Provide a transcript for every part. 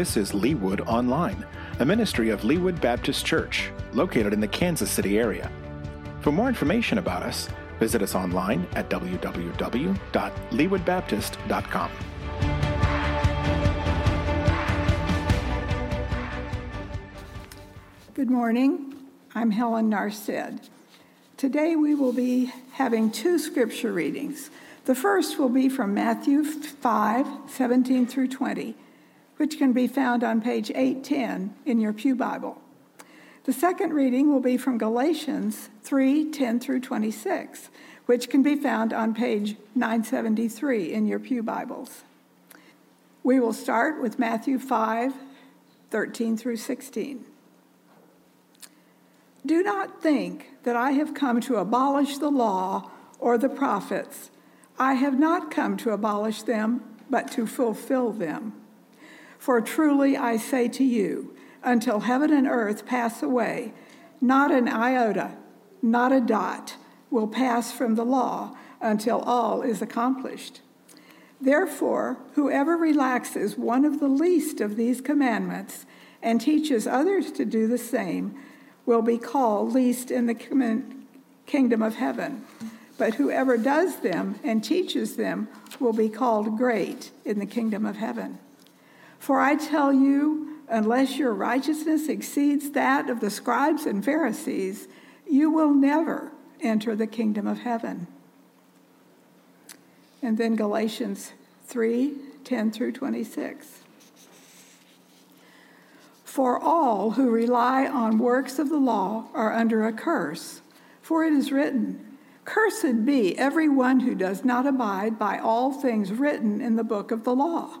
This is Leawood Online, a ministry of Leawood Baptist Church, located in the Kansas City area. For more information about us, visit us online at www.leawoodbaptist.com. Good morning. I'm Helen Narsed. Today we will be having two scripture readings. The first will be from Matthew 5 17 through 20, which can be found on page 810 in your Pew Bible. The second reading will be from Galatians 3 10 through 26, which can be found on page 973 in your Pew Bibles. We will start with Matthew 5 13 through 16. Do not think that I have come to abolish the law or the prophets. I have not come to abolish them, but to fulfill them. For truly I say to you, until heaven and earth pass away, not an iota, not a dot will pass from the law until all is accomplished. Therefore, whoever relaxes one of the least of these commandments and teaches others to do the same, will be called least in the kingdom of heaven. But whoever does them and teaches them will be called great in the kingdom of heaven. For I tell you, unless your righteousness exceeds that of the scribes and Pharisees, you will never enter the kingdom of heaven. And then Galatians 3 10 through 26. For all who rely on works of the law are under a curse. For it is written, Cursed be everyone who does not abide by all things written in the book of the law,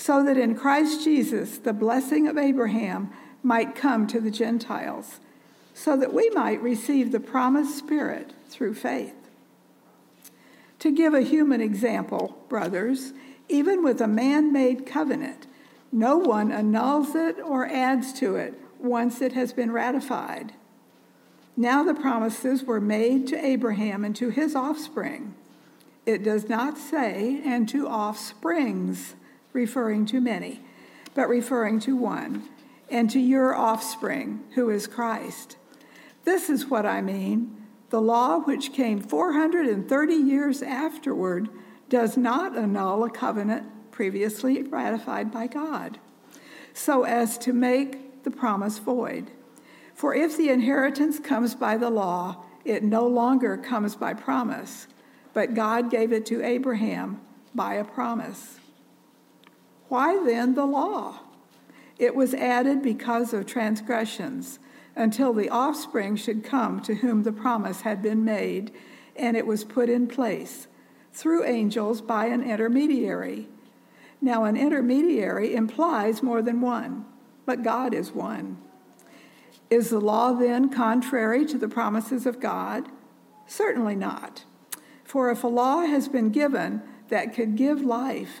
so that in Christ Jesus the blessing of Abraham might come to the Gentiles, so that we might receive the promised Spirit through faith. To give a human example, brothers, even with a man made covenant, no one annuls it or adds to it once it has been ratified. Now the promises were made to Abraham and to his offspring. It does not say, and to offsprings, referring to many, but referring to one, and to your offspring, who is Christ. This is what I mean. The law, which came 430 years afterward, does not annul a covenant previously ratified by God, so as to make the promise void. For if the inheritance comes by the law, it no longer comes by promise, but God gave it to Abraham by a promise. Why then the law? It was added because of transgressions, until the offspring should come to whom the promise had been made, and it was put in place through angels by an intermediary. Now, an intermediary implies more than one but God is one. Is the law then contrary to the promises of God? Certainly not. For if a law has been given that could give life,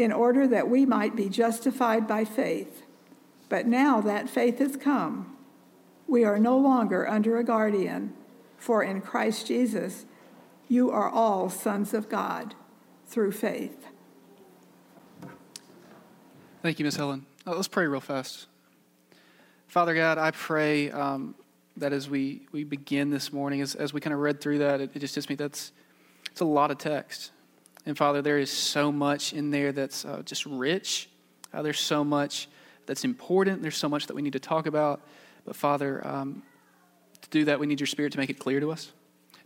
in order that we might be justified by faith. But now that faith has come, we are no longer under a guardian, for in Christ Jesus, you are all sons of God through faith. Thank you, Ms. Helen. Oh, let's pray real fast. Father God, I pray um, that as we, we begin this morning, as, as we kind of read through that, it, it just hits me that's it's a lot of text. And Father, there is so much in there that's uh, just rich. Uh, there's so much that's important. There's so much that we need to talk about. But Father, um, to do that, we need your Spirit to make it clear to us.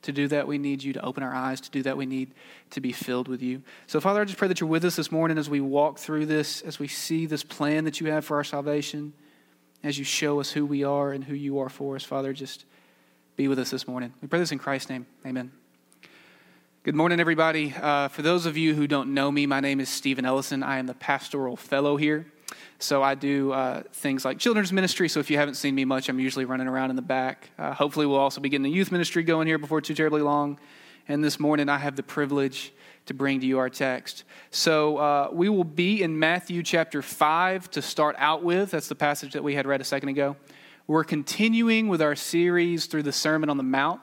To do that, we need you to open our eyes. To do that, we need to be filled with you. So, Father, I just pray that you're with us this morning as we walk through this, as we see this plan that you have for our salvation, as you show us who we are and who you are for us. Father, just be with us this morning. We pray this in Christ's name. Amen. Good morning, everybody. Uh, for those of you who don't know me, my name is Stephen Ellison. I am the pastoral fellow here. So I do uh, things like children's ministry. So if you haven't seen me much, I'm usually running around in the back. Uh, hopefully, we'll also be getting the youth ministry going here before too terribly long. And this morning, I have the privilege to bring to you our text. So uh, we will be in Matthew chapter 5 to start out with. That's the passage that we had read a second ago. We're continuing with our series through the Sermon on the Mount.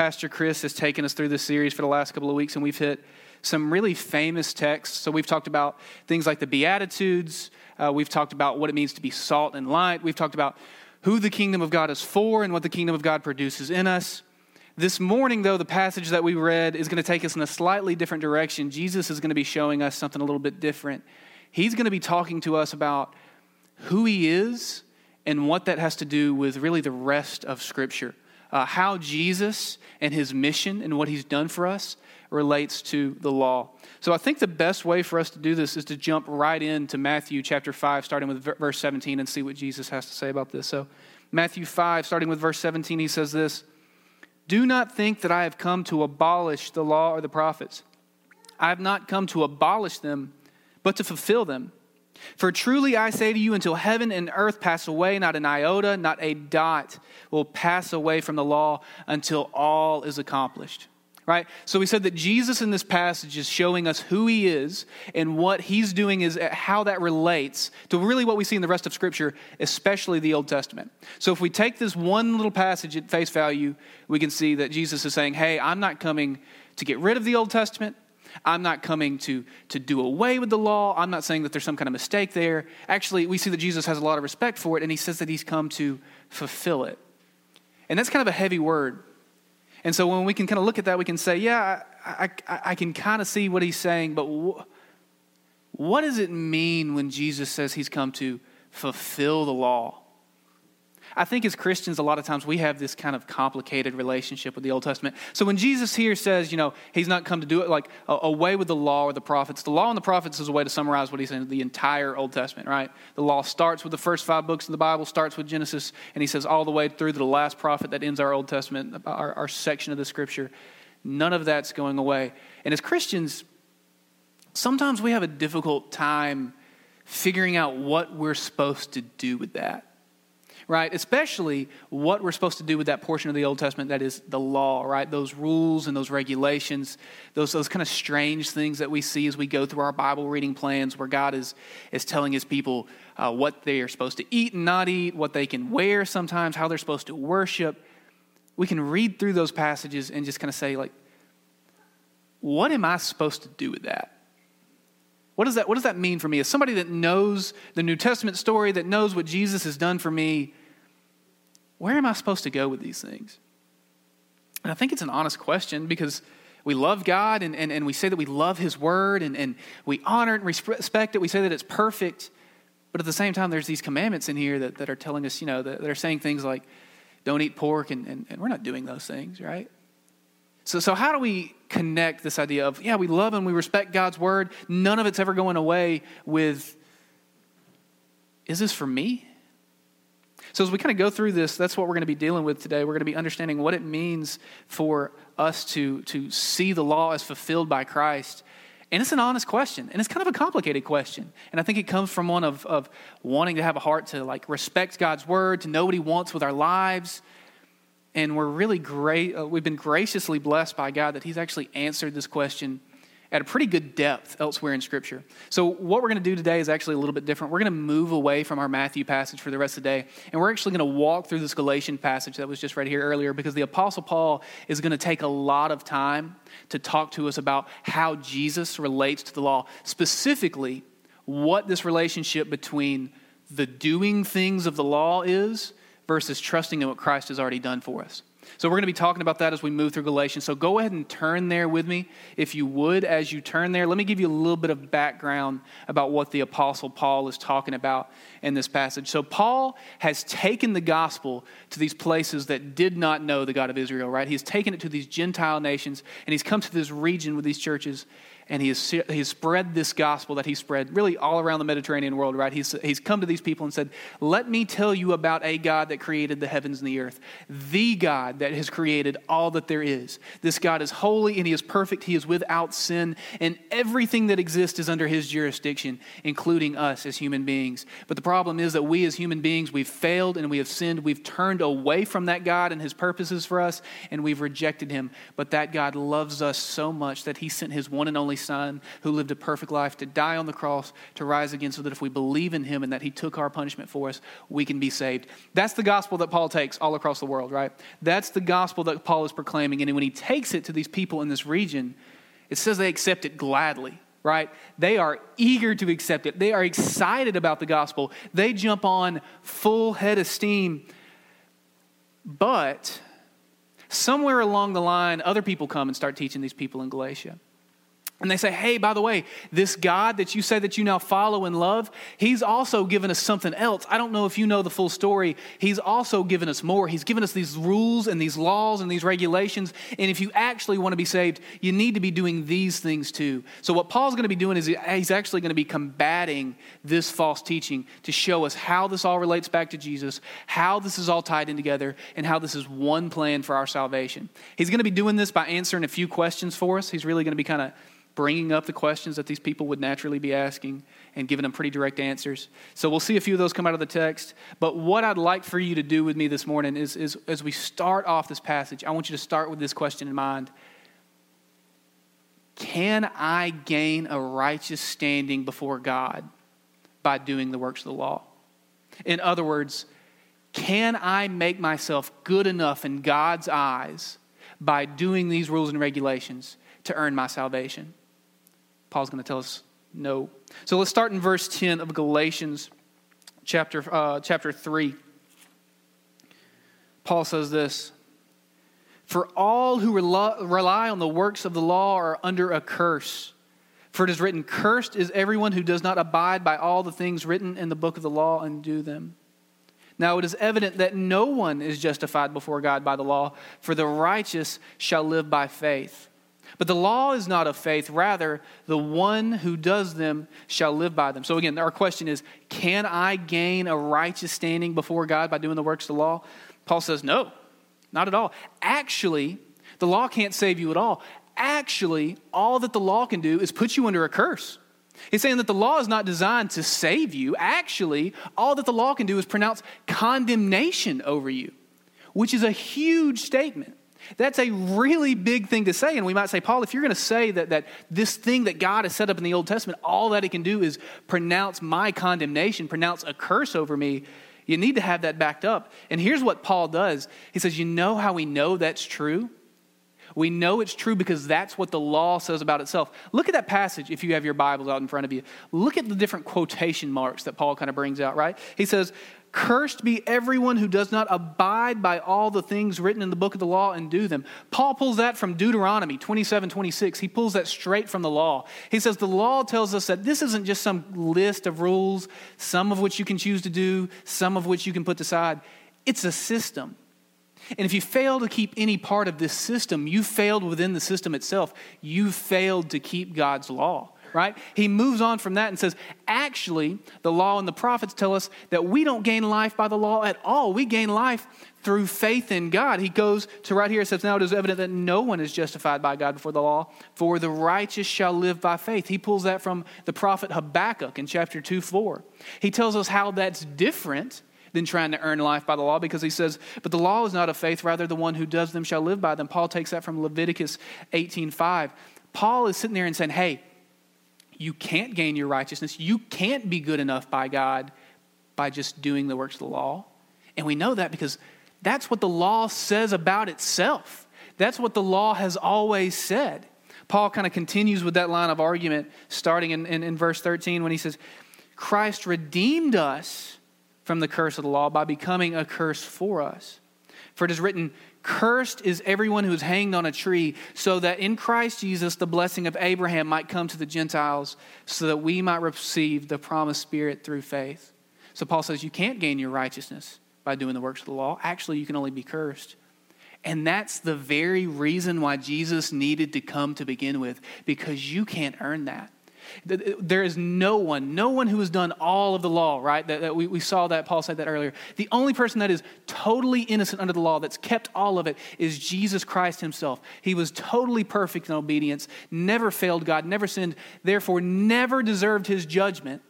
Pastor Chris has taken us through this series for the last couple of weeks, and we've hit some really famous texts. So we've talked about things like the Beatitudes, uh, we've talked about what it means to be salt and light, we've talked about who the kingdom of God is for and what the kingdom of God produces in us. This morning, though, the passage that we read is going to take us in a slightly different direction. Jesus is going to be showing us something a little bit different. He's going to be talking to us about who he is and what that has to do with really the rest of Scripture uh, how Jesus and his mission and what he's done for us relates to the law. So I think the best way for us to do this is to jump right into Matthew chapter 5, starting with verse 17, and see what Jesus has to say about this. So, Matthew 5, starting with verse 17, he says this Do not think that I have come to abolish the law or the prophets. I have not come to abolish them, but to fulfill them. For truly I say to you, until heaven and earth pass away, not an iota, not a dot will pass away from the law until all is accomplished. Right? So we said that Jesus in this passage is showing us who he is, and what he's doing is uh, how that relates to really what we see in the rest of Scripture, especially the Old Testament. So if we take this one little passage at face value, we can see that Jesus is saying, Hey, I'm not coming to get rid of the Old Testament. I'm not coming to, to do away with the law. I'm not saying that there's some kind of mistake there. Actually, we see that Jesus has a lot of respect for it, and he says that he's come to fulfill it. And that's kind of a heavy word. And so when we can kind of look at that, we can say, yeah, I, I, I can kind of see what he's saying, but wh- what does it mean when Jesus says he's come to fulfill the law? I think as Christians, a lot of times we have this kind of complicated relationship with the Old Testament. So when Jesus here says, you know, he's not come to do it like away with the law or the prophets, the law and the prophets is a way to summarize what he's saying, the entire Old Testament, right? The law starts with the first five books of the Bible, starts with Genesis, and he says all the way through to the last prophet that ends our Old Testament, our, our section of the scripture. None of that's going away. And as Christians, sometimes we have a difficult time figuring out what we're supposed to do with that right? Especially what we're supposed to do with that portion of the Old Testament that is the law, right? Those rules and those regulations, those, those kind of strange things that we see as we go through our Bible reading plans where God is, is telling his people uh, what they are supposed to eat and not eat, what they can wear sometimes, how they're supposed to worship. We can read through those passages and just kind of say, like, what am I supposed to do with that? What does, that, what does that mean for me? As somebody that knows the New Testament story, that knows what Jesus has done for me, where am I supposed to go with these things? And I think it's an honest question because we love God and, and, and we say that we love His Word and, and we honor it and respect it. We say that it's perfect. But at the same time, there's these commandments in here that, that are telling us, you know, that, that are saying things like, don't eat pork, and, and, and we're not doing those things, right? So, so, how do we connect this idea of, yeah, we love and we respect God's word? None of it's ever going away with, is this for me? So, as we kind of go through this, that's what we're going to be dealing with today. We're going to be understanding what it means for us to, to see the law as fulfilled by Christ. And it's an honest question, and it's kind of a complicated question. And I think it comes from one of, of wanting to have a heart to like respect God's word, to know what He wants with our lives. And we're really great, uh, we've been graciously blessed by God that He's actually answered this question at a pretty good depth elsewhere in Scripture. So, what we're going to do today is actually a little bit different. We're going to move away from our Matthew passage for the rest of the day, and we're actually going to walk through this Galatian passage that was just read here earlier because the Apostle Paul is going to take a lot of time to talk to us about how Jesus relates to the law, specifically, what this relationship between the doing things of the law is versus trusting in what Christ has already done for us. So we're going to be talking about that as we move through Galatians. So go ahead and turn there with me, if you would, as you turn there. Let me give you a little bit of background about what the Apostle Paul is talking about in this passage. So Paul has taken the gospel to these places that did not know the God of Israel, right? He's taken it to these Gentile nations, and he's come to this region with these churches and he has, he has spread this gospel that he spread really all around the Mediterranean world, right? He's, he's come to these people and said, Let me tell you about a God that created the heavens and the earth, the God that has created all that there is. This God is holy and he is perfect, he is without sin, and everything that exists is under his jurisdiction, including us as human beings. But the problem is that we as human beings, we've failed and we have sinned. We've turned away from that God and his purposes for us, and we've rejected him. But that God loves us so much that he sent his one and only Son who lived a perfect life to die on the cross, to rise again, so that if we believe in him and that he took our punishment for us, we can be saved. That's the gospel that Paul takes all across the world, right? That's the gospel that Paul is proclaiming. And when he takes it to these people in this region, it says they accept it gladly right? They are eager to accept it. They are excited about the gospel. They jump on full head of steam. But somewhere along the line, other people come and start teaching these people in Galatia. And they say, hey, by the way, this God that you say that you now follow and love, he's also given us something else. I don't know if you know the full story. He's also given us more. He's given us these rules and these laws and these regulations. And if you actually want to be saved, you need to be doing these things too. So, what Paul's going to be doing is he's actually going to be combating this false teaching to show us how this all relates back to Jesus, how this is all tied in together, and how this is one plan for our salvation. He's going to be doing this by answering a few questions for us. He's really going to be kind of bringing up the questions that these people would naturally be asking and giving them pretty direct answers. So we'll see a few of those come out of the text. But what I'd like for you to do with me this morning is, is as we start off this passage, I want you to start with this question in mind Can I gain a righteous standing before God by doing the works of the law? In other words, can I make myself good enough in God's eyes by doing these rules and regulations to earn my salvation? Paul's going to tell us no. So let's start in verse 10 of Galatians chapter, uh, chapter 3. Paul says this For all who rely on the works of the law are under a curse. For it is written, Cursed is everyone who does not abide by all the things written in the book of the law and do them. Now it is evident that no one is justified before God by the law, for the righteous shall live by faith. But the law is not of faith, rather, the one who does them shall live by them. So, again, our question is can I gain a righteous standing before God by doing the works of the law? Paul says, no, not at all. Actually, the law can't save you at all. Actually, all that the law can do is put you under a curse. He's saying that the law is not designed to save you. Actually, all that the law can do is pronounce condemnation over you, which is a huge statement. That's a really big thing to say. And we might say, Paul, if you're going to say that, that this thing that God has set up in the Old Testament, all that it can do is pronounce my condemnation, pronounce a curse over me, you need to have that backed up. And here's what Paul does He says, You know how we know that's true? We know it's true because that's what the law says about itself. Look at that passage if you have your Bibles out in front of you. Look at the different quotation marks that Paul kind of brings out, right? He says, Cursed be everyone who does not abide by all the things written in the book of the law and do them. Paul pulls that from Deuteronomy 27 26. He pulls that straight from the law. He says the law tells us that this isn't just some list of rules, some of which you can choose to do, some of which you can put aside. It's a system. And if you fail to keep any part of this system, you failed within the system itself. You failed to keep God's law right? He moves on from that and says, actually, the law and the prophets tell us that we don't gain life by the law at all. We gain life through faith in God. He goes to right here, and says, Now it is evident that no one is justified by God before the law, for the righteous shall live by faith. He pulls that from the prophet Habakkuk in chapter 2 4. He tells us how that's different than trying to earn life by the law because he says, But the law is not of faith, rather, the one who does them shall live by them. Paul takes that from Leviticus 18 5. Paul is sitting there and saying, Hey, you can't gain your righteousness. You can't be good enough by God by just doing the works of the law. And we know that because that's what the law says about itself. That's what the law has always said. Paul kind of continues with that line of argument starting in, in, in, verse 13 when he says, Christ redeemed us from the curse of the law by becoming a curse for us. For it is written, Cursed is everyone who is hanged on a tree, so that in Christ Jesus the blessing of Abraham might come to the Gentiles, so that we might receive the promised Spirit through faith. So Paul says you can't gain your righteousness by doing the works of the law. Actually, you can only be cursed. And that's the very reason why Jesus needed to come to begin with, because you can't earn that. Uh, there is no one, no one who has done all of the law, right? That, that we, we saw that, Paul said that earlier. The only person that is totally innocent under the law, that's kept all of it, is Jesus Christ himself. He was totally perfect in obedience, never failed God, never sinned, therefore never deserved his judgment.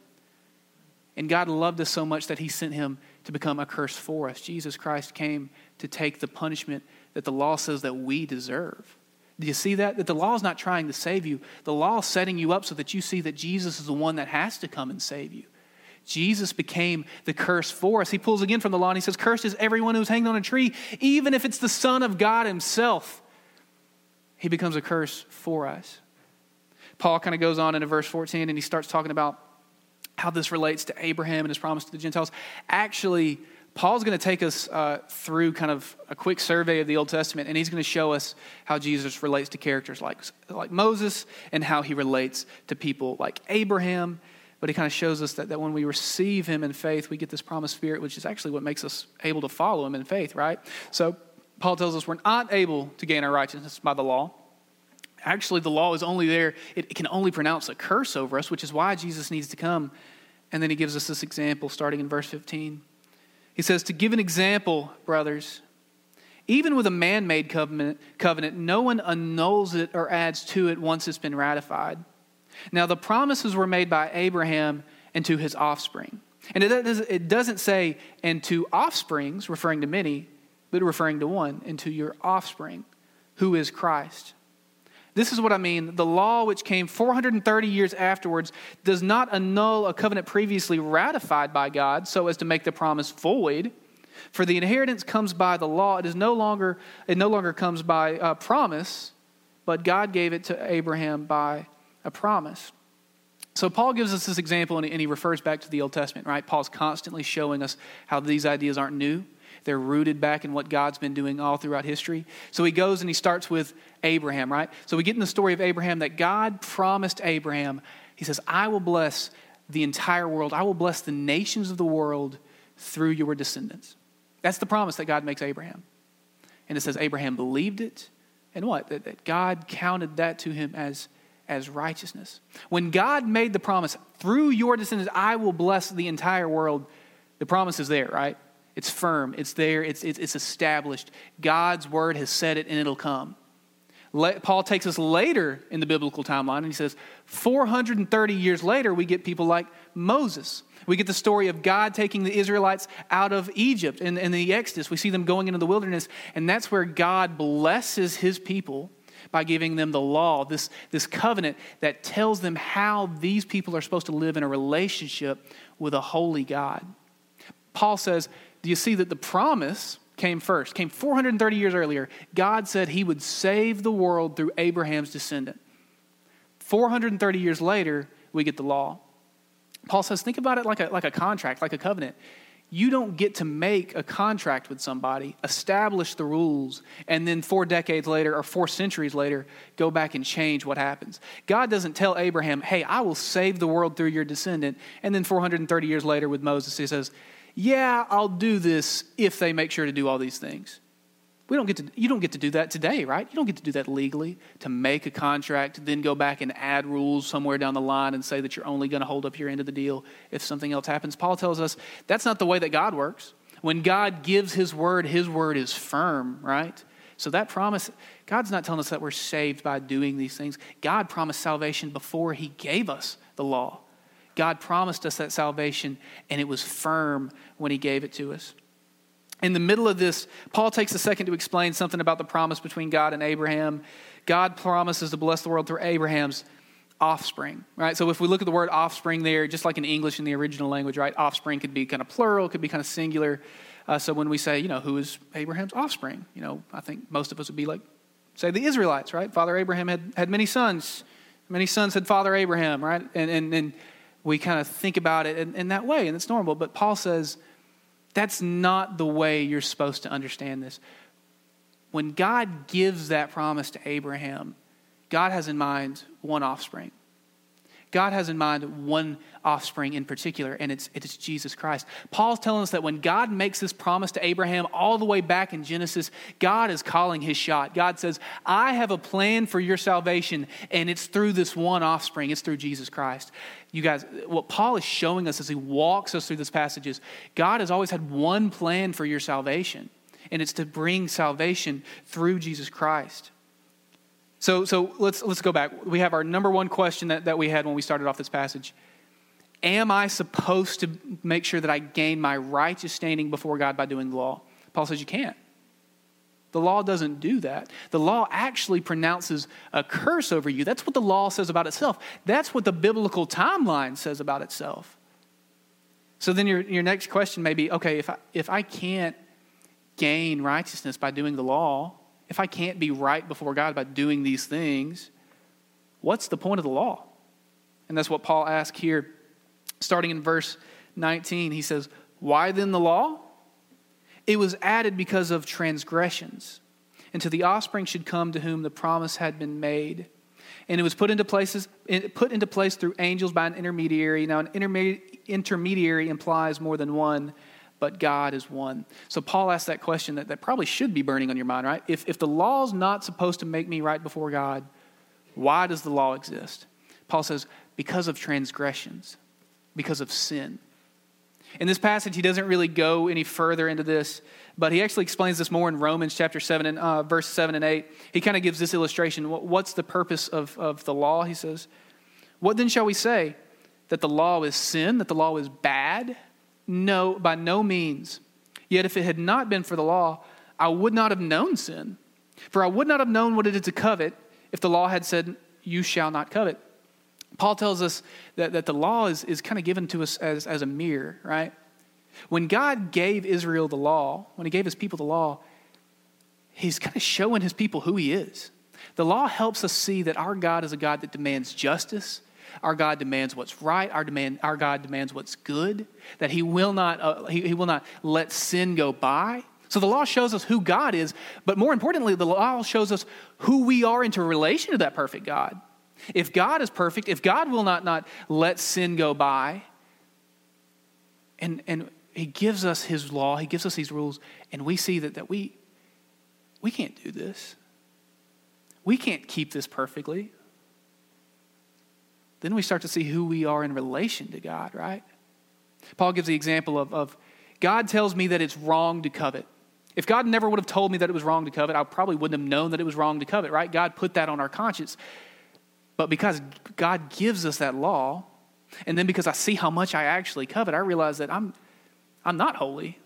And God loved us so much that he sent him to become a curse for us. Jesus Christ came to take the punishment that the law says that we deserve. Do you see that? That the law is not trying to save you. The law is setting you up so that you see that Jesus is the one that has to come and save you. Jesus became the curse for us. He pulls again from the law and he says, Cursed is everyone who's hanged on a tree, even if it's the Son of God himself. He becomes a curse for us. Paul kind of goes on into verse 14 and he starts talking about how this relates to Abraham and his promise to the Gentiles. Actually, Paul's going to take us uh, through kind of a quick survey of the Old Testament, and he's going to show us how Jesus relates to characters like, like Moses and how he relates to people like Abraham. But he kind of shows us that, that when we receive him in faith, we get this promised spirit, which is actually what makes us able to follow him in faith, right? So Paul tells us we're not able to gain our righteousness by the law. Actually, the law is only there, it, it can only pronounce a curse over us, which is why Jesus needs to come. And then he gives us this example starting in verse 15. He says, To give an example, brothers, even with a man made covenant, covenant, no one annuls it or adds to it once it's been ratified. Now, the promises were made by Abraham and to his offspring. And it doesn't say, and to offsprings, referring to many, but referring to one, and to your offspring, who is Christ. This is what I mean. The law, which came 430 years afterwards, does not annul a covenant previously ratified by God so as to make the promise void. For the inheritance comes by the law. It is no longer, it no longer comes by a promise, but God gave it to Abraham by a promise. So Paul gives us this example and he refers back to the Old Testament, right? Paul's constantly showing us how these ideas aren't new. They're rooted back in what God's been doing all throughout history. So he goes and he starts with Abraham, right? So we get in the story of Abraham that God promised Abraham, he says, I will bless the entire world, I will bless the nations of the world through your descendants. That's the promise that God makes Abraham. And it says Abraham believed it, and what? That, that God counted that to him as as righteousness. When God made the promise, through your descendants, I will bless the entire world, the promise is there, right? It's firm, it's there, it's, it's, it's established. God's word has said it, and it'll come. Paul takes us later in the biblical timeline and he says, 430 years later, we get people like Moses. We get the story of God taking the Israelites out of Egypt in, in the Exodus. We see them going into the wilderness, and that's where God blesses his people by giving them the law, this, this covenant that tells them how these people are supposed to live in a relationship with a holy God. Paul says, Do you see that the promise came first, came 430 years earlier. God said he would save the world through Abraham's descendant. 430 years later, we get the law. Paul says, think about it like a, like a contract, like a covenant. You don't get to make a contract with somebody, establish the rules, and then four decades later or four centuries later, go back and change what happens. God doesn't tell Abraham, hey, I will save the world through your descendant. And then 430 years later with Moses, he says, yeah, I'll do this if they make sure to do all these things. We don't get to, you don't get to do that today, right? You don't get to do that legally, to make a contract, then go back and add rules somewhere down the line and say that you're only going to hold up your end of the deal if something else happens. Paul tells us that's not the way that God works. When God gives his word, his word is firm, right? So that promise, God's not telling us that we're saved by doing these things. God promised salvation before he gave us the law. God promised us that salvation, and it was firm when He gave it to us. In the middle of this, Paul takes a second to explain something about the promise between God and Abraham. God promises to bless the world through Abraham's offspring, right? So if we look at the word offspring there, just like in English in the original language, right? Offspring could be kind of plural, could be kind of singular. Uh, so when we say, you know, who is Abraham's offspring? You know, I think most of us would be like, say, the Israelites, right? Father Abraham had, had many sons. Many sons had Father Abraham, right? And, and, and we kind of think about it in, in that way, and it's normal. But Paul says That's not the way you're supposed to understand this. When God gives that promise to Abraham, God has in mind one offspring. God has in mind one offspring in particular, and it's, it's Jesus Christ. Paul's telling us that when God makes this promise to Abraham all the way back in Genesis, God is calling his shot. God says, I have a plan for your salvation, and it's through this one offspring, it's through Jesus Christ. You guys, what Paul is showing us as he walks us through this passage is God has always had one plan for your salvation, and it's to bring salvation through Jesus Christ. So, so let's, let's go back. We have our number one question that, that we had when we started off this passage. Am I supposed to make sure that I gain my righteous standing before God by doing the law? Paul says you can't. The law doesn't do that. The law actually pronounces a curse over you. That's what the law says about itself. That's what the biblical timeline says about itself. So then your, your next question may be okay, if I, if I can't gain righteousness by doing the law, if I can't be right before God by doing these things, what's the point of the law? And that's what Paul asks here, starting in verse 19. He says, Why then the law? It was added because of transgressions, and to the offspring should come to whom the promise had been made. And it was put into places put into place through angels by an intermediary. Now, an intermediary implies more than one but God is one. So Paul asked that question that, that probably should be burning on your mind, right? If, if the law's not supposed to make me right before God, why does the law exist? Paul says, because of transgressions, because of sin. In this passage, he doesn't really go any further into this, but he actually explains this more in Romans chapter 7 and uh, verse 7 and 8. He kind of gives this illustration. What's the purpose of, of the law? He says, What then shall we say? That the law is sin? That the law is bad? No, by no means. Yet if it had not been for the law, I would not have known sin. For I would not have known what it is to covet if the law had said, You shall not covet. Paul tells us that, that the law is, is kind of given to us as, as a mirror, right? When God gave Israel the law, when he gave his people the law, he's kind of showing his people who he is. The law helps us see that our God is a God that demands justice, our God demands what's right. Our, demand, our God demands what's good. That He will not, uh, he, he will not let sin go by. So the law shows us who God is, but more importantly, the law shows us who we are into relation to that perfect God. If God is perfect, if God will not, not let sin go by, and, and He gives us His law, He gives us these rules, and we see that, that we, we can't do this. We can't keep this perfectly then we start to see who we are in relation to God, right? Paul gives the example of, of God tells me that it's wrong to covet. If God never would have told me that it was wrong to covet, I probably wouldn't have known that it was wrong to covet, right? God put that on our conscience. But because God gives us that law, and then because I see how much I actually covet, I realize that I'm, I'm not holy.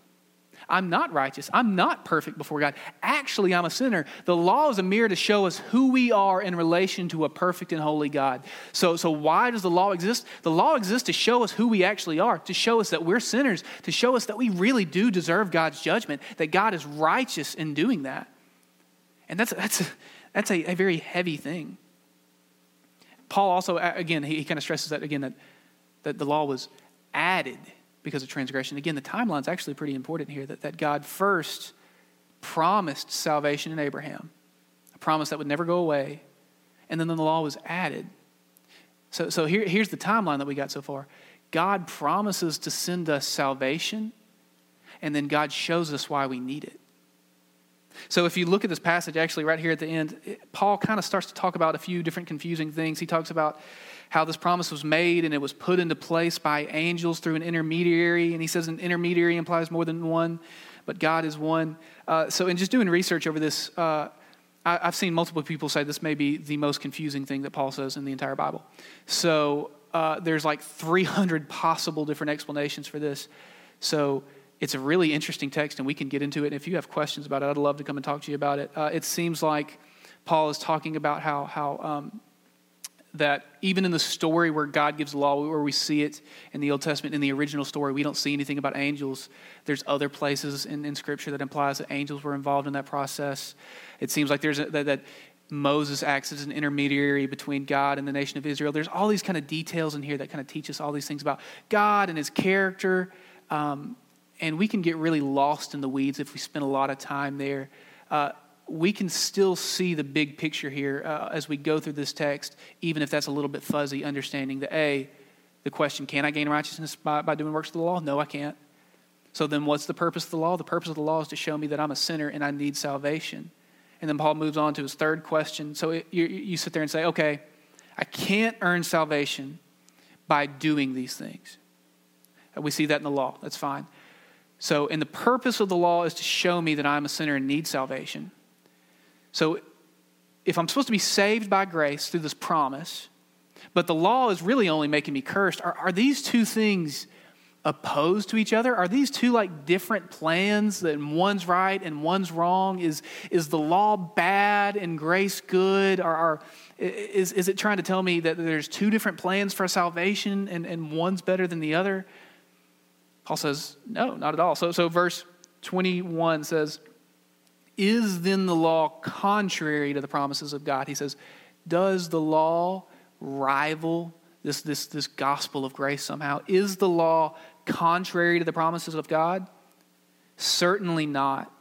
I'm not righteous. I'm not perfect before God. Actually, I'm a sinner. The law is a mirror to show us who we are in relation to a perfect and holy God. So, so why does the law exist? The law exists to show us who we actually are, to show us that we're sinners, to show us that we really do deserve God's judgment, that God is righteous in doing that. And that's, that's, a, that's a, a very heavy thing. Paul also, again, he, he kind of stresses that again, that, that the law was added because of transgression. Again, the timeline is actually pretty important here that, that God first promised salvation in Abraham, a promise that would never go away, and then the law was added. So, so here, here's the timeline that we got so far God promises to send us salvation, and then God shows us why we need it. So if you look at this passage, actually, right here at the end, Paul kind of starts to talk about a few different confusing things. He talks about how this promise was made and it was put into place by angels through an intermediary. And he says an intermediary implies more than one, but God is one. Uh, so, in just doing research over this, uh, I, have seen multiple people say this may be the most confusing thing that Paul says in the entire Bible. So, uh, there's like 300 possible different explanations for this. So, it's a really interesting text, and we can get into it. And if you have questions about it, I'd love to come and talk to you about it. Uh, it seems like Paul is talking about how, how um, that even in the story where God gives law, where we see it in the Old Testament, in the original story, we don't see anything about angels. There's other places in, in Scripture that implies that angels were involved in that process. It seems like there's a, that, that Moses acts as an intermediary between God and the nation of Israel. There's all these kind of details in here that kind of teach us all these things about God and his character. Um, and we can get really lost in the weeds if we spend a lot of time there. Uh, we can still see the big picture here uh, as we go through this text, even if that's a little bit fuzzy, understanding that A, the question, can I gain righteousness by, by doing works of the law? No, I can't. So then what's the purpose of the law? The purpose of the law is to show me that I'm a sinner and I need salvation. And then Paul moves on to his third question. So it, you, you sit there and say, okay, I can't earn salvation by doing these things. We see that in the law. That's fine. So, and the purpose of the law is to show me that I'm a sinner and need salvation. So, if I'm supposed to be saved by grace through this promise, but the law is really only making me cursed, are, are these two things opposed to each other? Are these two like different plans that one's right and one's wrong? Is, is the law bad and grace good? Are, is, is it trying to tell me that there's two different plans for salvation and, and one's better than the other? Paul says, no, not at all. So, so verse 21 says, Is then the law contrary to the promises of God? He says, Does the law rival this, this, this gospel of grace somehow? Is the law contrary to the promises of God? Certainly not.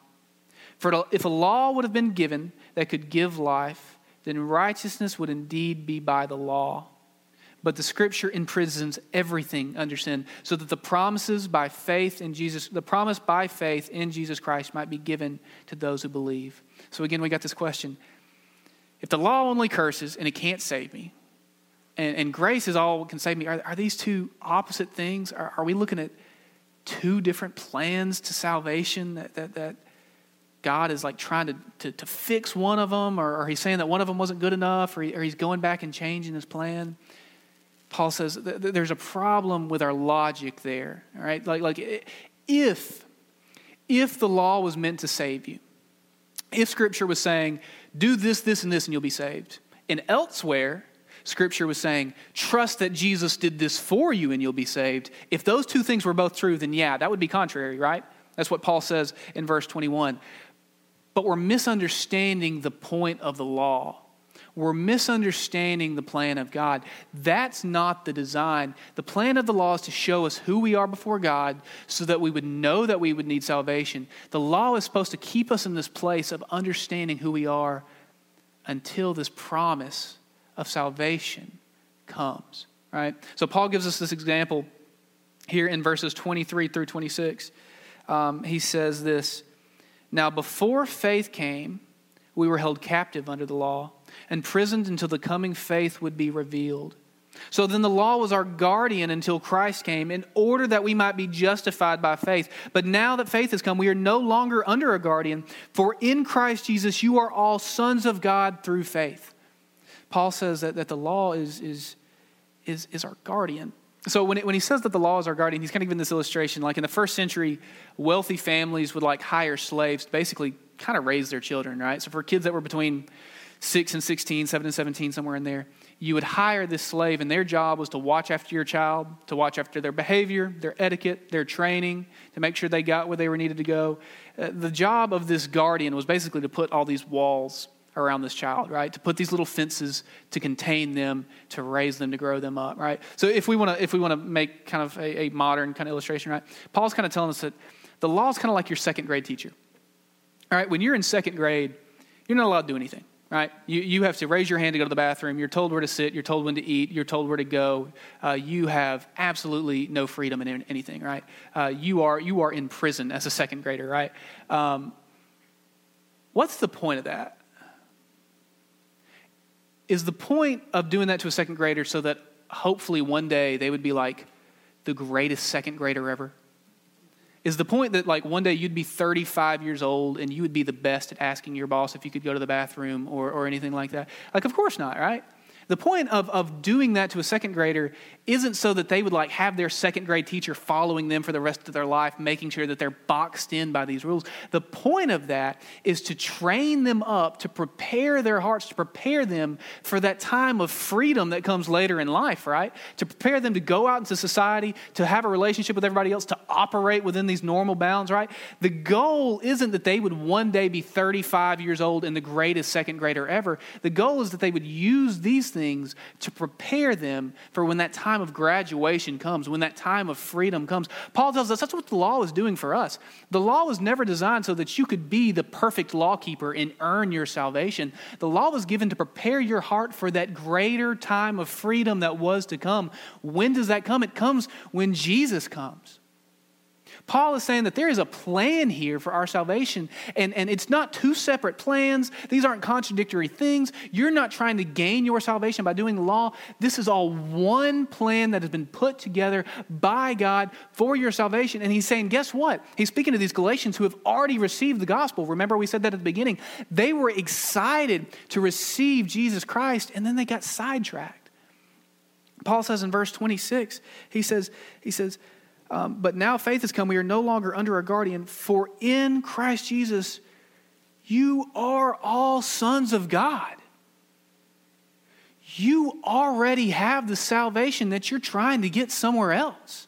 For if a law would have been given that could give life, then righteousness would indeed be by the law. But the scripture imprisons everything under sin, so that the promises by faith in Jesus, the promise by faith in Jesus Christ might be given to those who believe. So again, we got this question. If the law only curses and it can't save me, and, and grace is all can save me, are, are these two opposite things? Are, are we looking at two different plans to salvation that, that, that God is like trying to, to, to fix one of them, or, or, he's saying that one of them wasn't good enough, or, he, or he's going back and changing his plan. Paul says th- there's a problem with our logic there. All right, like like if if the law was meant to save you, if Scripture was saying do this, this, and this, and you'll be saved, and elsewhere Scripture was saying, trust that Jesus did this for you and you'll be saved. If those two things were both true, then yeah, that would be contrary, right? That's what Paul says in verse 21. But we're misunderstanding the point of the law we're misunderstanding the plan of God. That's not the design. The plan of the law is to show us who we are before God so that we would know that we would need salvation. The law is supposed to keep us in this place of understanding who we are until this promise of salvation comes, right? So Paul gives us this example here in verses 23 through 26. Um, he says this Now, before faith came, we were held captive under the law imprisoned until the coming faith would be revealed. So then the law was our guardian until Christ came in order that we might be justified by faith. But now that faith has come, we are no longer under a guardian, for in Christ Jesus you are all sons of God through faith. Paul says that, that the law is, is, is, is our guardian. So when, it, when he says that the law is our guardian, he's kind of giving this illustration. Like in the first century, wealthy families would like hire slaves to basically kind of raise their children, right? So for kids that were between 6 and 16, 7 and 17, somewhere in there, you would hire this slave, and their job was to watch after your child, to watch after their behavior, their etiquette, their training, to make sure they got where they were needed to go. Uh, the job of this guardian was basically to put all these walls around this child, right? To put these little fences to contain them, to raise them, to grow them up, right? So if we want to, if we want to make kind of a, a modern kind of illustration, right? Paul's kind of telling us that the law is kind of like your second grade teacher. All right, when you're in second grade, you're not allowed to do anything right? You, you have to raise your hand to go to the bathroom. You're told where to sit. You're told when to eat. You're told where to go. Uh, you have absolutely no freedom in anything, right? Uh, you, are, you are in prison as a second grader, right? Um, what's the point of that? Is the point of doing that to a second grader so that hopefully one day they would be like the greatest second grader ever? Is the point that like one day you'd be 35 years old and you would be the best at asking your boss if you could go to the bathroom or, or anything like that? Like, of course not, right? The point of, of doing that to a second grader isn't so that they would like have their second grade teacher following them for the rest of their life, making sure that they're boxed in by these rules. The point of that is to train them up, to prepare their hearts, to prepare them for that time of freedom that comes later in life, right? To prepare them to go out into society, to have a relationship with everybody else, to operate within these normal bounds, right? The goal isn't that they would one day be 35 years old and the greatest second grader ever. The goal is that they would use these things to prepare them for when that time of graduation comes, when that time of freedom comes. Paul tells us that's what the law is doing for us. The law was never designed so that you could be the perfect lawkeeper and earn your salvation. The law was given to prepare your heart for that greater time of freedom that was to come. When does that come? It comes when Jesus comes. Paul is saying that there is a plan here for our salvation, and, and it's not two separate plans. These aren't contradictory things. You're not trying to gain your salvation by doing the law. This is all one plan that has been put together by God for your salvation. And he's saying, guess what? He's speaking to these Galatians who have already received the gospel. Remember, we said that at the beginning. They were excited to receive Jesus Christ, and then they got sidetracked. Paul says in verse 26, he says, he says, um, but now faith has come. We are no longer under a guardian. For in Christ Jesus, you are all sons of God. You already have the salvation that you're trying to get somewhere else.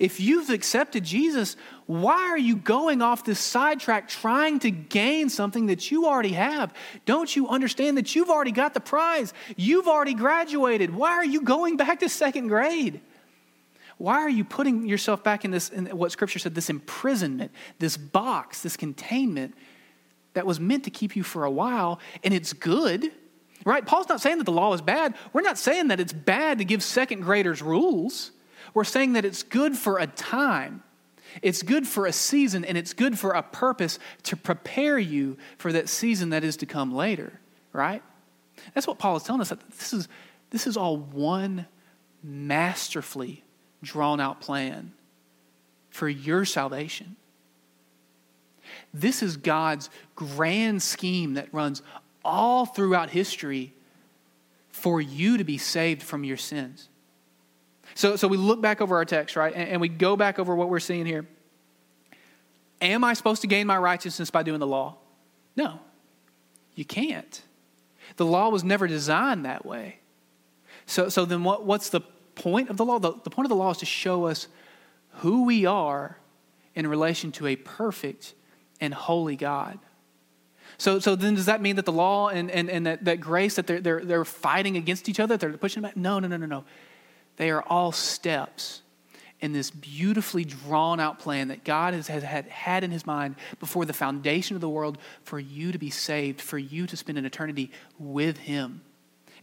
If you've accepted Jesus, why are you going off this sidetrack trying to gain something that you already have? Don't you understand that you've already got the prize? You've already graduated. Why are you going back to second grade? Why are you putting yourself back in this, in what Scripture said, this imprisonment, this box, this containment that was meant to keep you for a while, and it's good, right? Paul's not saying that the law is bad. We're not saying that it's bad to give second graders rules. We're saying that it's good for a time. It's good for a season and it's good for a purpose to prepare you for that season that is to come later, right? That's what Paul is telling us. That this is, this is all one masterfully drawn out plan for your salvation. This is God's grand scheme that runs all throughout history for you to be saved from your sins. So, so we look back over our text, right? And, and we go back over what we're seeing here. Am I supposed to gain my righteousness by doing the law? No, you can't. The law was never designed that way. So, so then what, what's the point of the law? The, the point of the law is to show us who we are in relation to a perfect and holy God. So, so then does that mean that the law and, and, and that, that grace, that they're, they're, they're fighting against each other, they're pushing back? No, no, no, no, no. They are all steps in this beautifully drawn out plan that God has, has had, had in his mind before the foundation of the world for you to be saved, for you to spend an eternity with him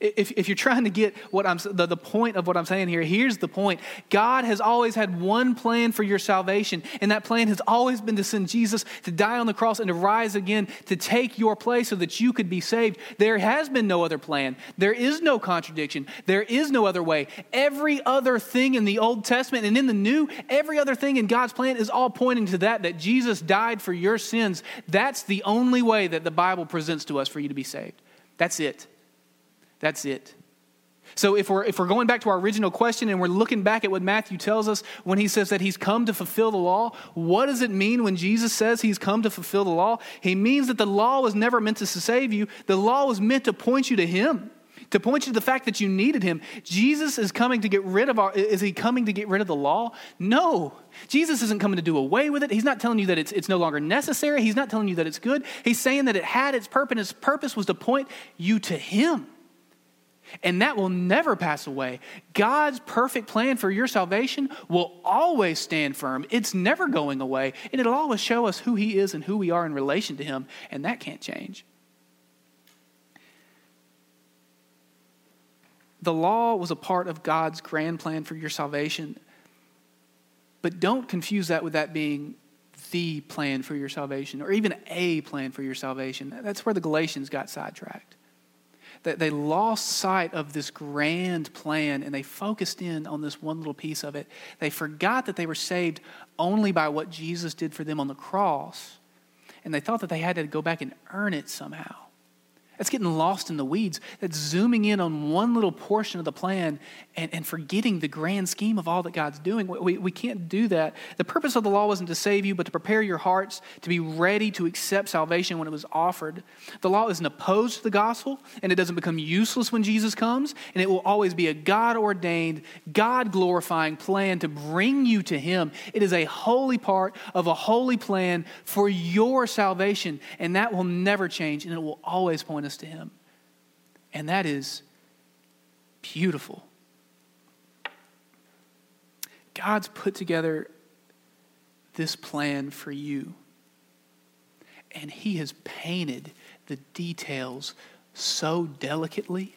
if, if you're trying to get what I'm, the, the point of what I'm saying here, here's the point. God has always had one plan for your salvation, and that plan has always been to send Jesus to die on the cross and to rise again to take your place so that you could be saved. There has been no other plan. There is no contradiction. There is no other way. Every other thing in the Old Testament and in the New, every other thing in God's plan is all pointing to that, that Jesus died for your sins. That's the only way that the Bible presents to us for you to be saved. That's it. That's it. So if we're, if we're going back to our original question and we're looking back at what Matthew tells us when he says that he's come to fulfill the law, what does it mean when Jesus says he's come to fulfill the law? He means that the law was never meant to save you. The law was meant to point you to him, to point you to the fact that you needed him. Jesus is coming to get rid of our, is he coming to get rid of the law? No. Jesus isn't coming to do away with it. He's not telling you that it's, it's no longer necessary. He's not telling you that it's good. He's saying that it had its purpose and its purpose was to point you to him. And that will never pass away. God's perfect plan for your salvation will always stand firm. It's never going away. And it'll always show us who He is and who we are in relation to Him. And that can't change. The law was a part of God's grand plan for your salvation. But don't confuse that with that being the plan for your salvation or even a plan for your salvation. That's where the Galatians got sidetracked that they lost sight of this grand plan and they focused in on this one little piece of it. They forgot that they were saved only by what Jesus did for them on the cross. And they thought that they had to go back and earn it somehow. That's getting lost in the weeds. That's zooming in on one little portion of the plan and, and forgetting the grand scheme of all that God's doing. We, we can't do that. The purpose of the law wasn't to save you, but to prepare your hearts to be ready to accept salvation when it was offered. The law isn't opposed to the gospel, and it doesn't become useless when Jesus comes, and it will always be a God ordained, God glorifying plan to bring you to Him. It is a holy part of a holy plan for your salvation, and that will never change, and it will always point us to Him. And that is beautiful. God's put together this plan for you. And He has painted the details so delicately.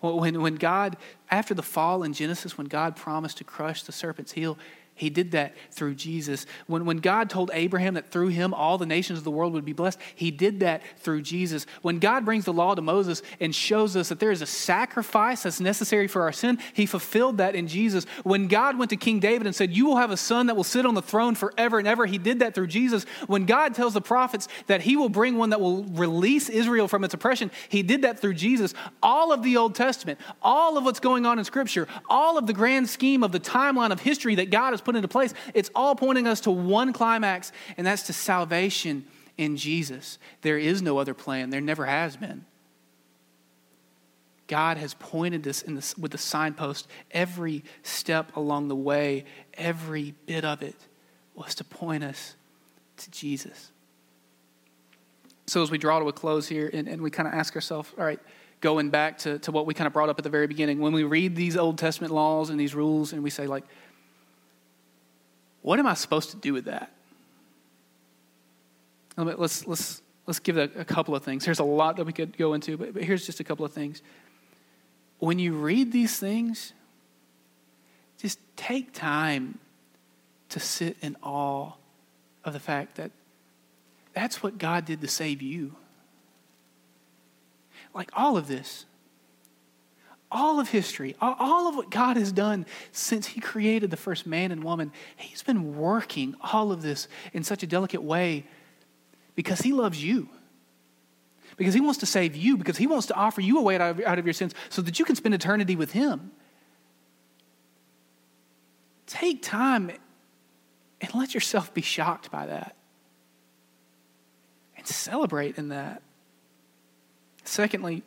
When, when God, after the fall in Genesis, when God promised to crush the serpent's heel, he did that through Jesus. When, when God told Abraham that through him all the nations of the world would be blessed, he did that through Jesus. When God brings the law to Moses and shows us that there is a sacrifice that's necessary for our sin, he fulfilled that in Jesus. When God went to King David and said, You will have a son that will sit on the throne forever and ever, he did that through Jesus. When God tells the prophets that he will bring one that will release Israel from its oppression, he did that through Jesus. All of the Old Testament, all of what's going on in Scripture, all of the grand scheme of the timeline of history that God has put into place, it's all pointing us to one climax, and that's to salvation in Jesus. There is no other plan, there never has been. God has pointed this, with the signpost every step along the way, every bit of it was to point us to Jesus. So, as we draw to a close here and, and we kind of ask ourselves, all right, going back to, to what we kind of brought up at the very beginning, when we read these Old Testament laws and these rules and we say, like, what am I supposed to do with that? Let's, let's, let's give a, a couple of things. There's a lot that we could go into, but, but here's just a couple of things. When you read these things, just take time to sit in awe of the fact that that's what God did to save you. Like all of this, all of history, all of what God has done since He created the first man and woman, He's been working all of this in such a delicate way because He loves you. Because He wants to save you, because He wants to offer you a way out of, your sins so that you can spend eternity with Him. Take time and let yourself be shocked by that and celebrate in that. Secondly,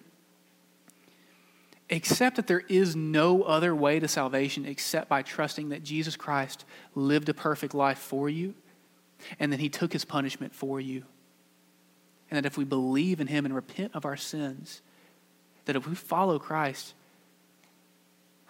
accept that there is no other way to salvation except by trusting that Jesus Christ lived a perfect life for you and that he took his punishment for you. And that if we believe in him and repent of our sins, that if we follow Christ,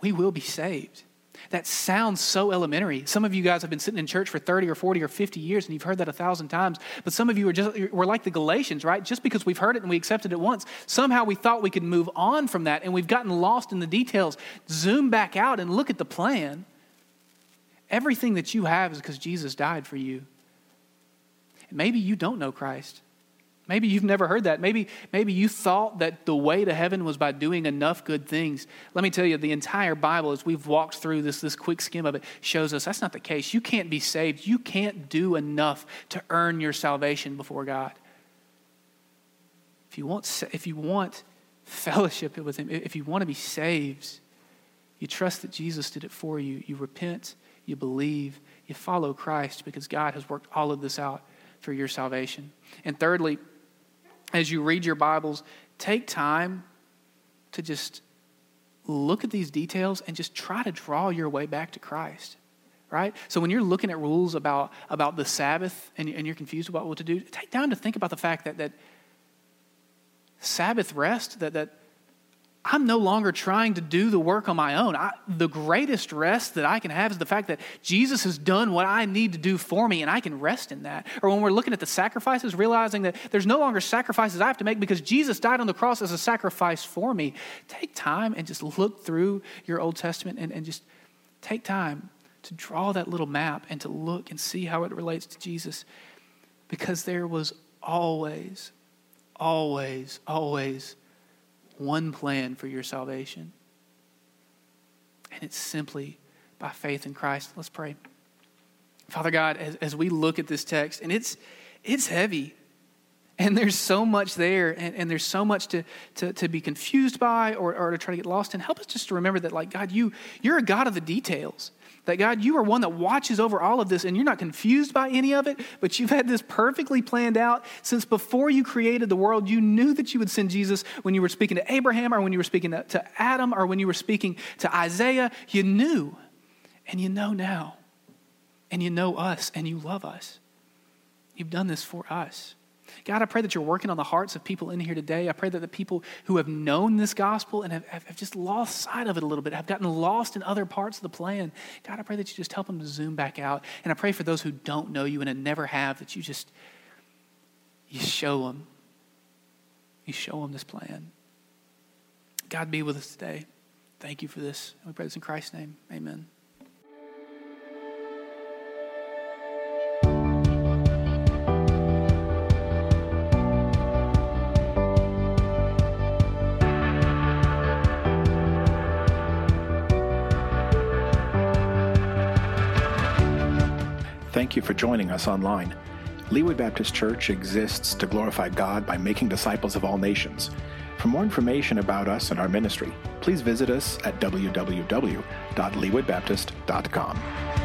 we will be saved. That sounds so elementary. Some of you guys have been sitting in church for 30 or 40 or 50 years and you've heard that a thousand times. But some of you are just we're like the Galatians, right? Just because we've heard it and we accepted it once, somehow we thought we could move on from that and we've gotten lost in the details. Zoom back out and look at the plan. Everything that you have is because Jesus died for you. Maybe you don't know Christ. Maybe you've never heard that. Maybe, maybe you thought that the way to heaven was by doing enough good things. Let me tell you, the entire Bible, as we've walked through this, this quick skim of it, shows us that's not the case. You can't be saved. You can't do enough to earn your salvation before God. If you want, if you want fellowship with Him, if you want to be saved, you trust that Jesus did it for you. You repent, you believe, you follow Christ because God has worked all of this out for your salvation. And thirdly, as you read your Bibles, take time to just look at these details and just try to draw your way back to Christ. Right? So when you're looking at rules about, about the Sabbath and, and you're confused about what to do, take time to think about the fact that, that Sabbath rest, that, that I'm no longer trying to do the work on my own. I, the greatest rest that I can have is the fact that Jesus has done what I need to do for me, and I can rest in that. Or when we're looking at the sacrifices, realizing that there's no longer sacrifices I have to make because Jesus died on the cross as a sacrifice for me. Take time and just look through your Old Testament and, and just take time to draw that little map and to look and see how it relates to Jesus. Because there was always, always, always one plan for your salvation. And it's simply by faith in Christ. Let's pray. Father God, as, as we look at this text, and it's, it's heavy, and there's so much there, and, and there's so much to, to, to be confused by or, or to try to get lost in. Help us just to remember that, like, God, you, you're a God of the details. That God, you are one that watches over all of this and you're not confused by any of it, but you've had this perfectly planned out since before you created the world. You knew that you would send Jesus when you were speaking to Abraham or when you were speaking to, Adam or when you were speaking to Isaiah. You knew, and you know now, and you know us, and you love us. You've done this for us. God, I pray that you're working on the hearts of people in here today. I pray that the people who have known this gospel and have, have, just lost sight of it a little bit, have gotten lost in other parts of the plan, God, I pray that you just help them to zoom back out. And I pray for those who don't know you and never have, that you just, you show them. You show them this plan. God, be with us today. Thank you for this. We pray this in Christ's name. Amen. You for joining us online. Leawood Baptist Church exists to glorify God by making disciples of all nations. For more information about us and our ministry, please visit us at www.leawoodbaptist.com.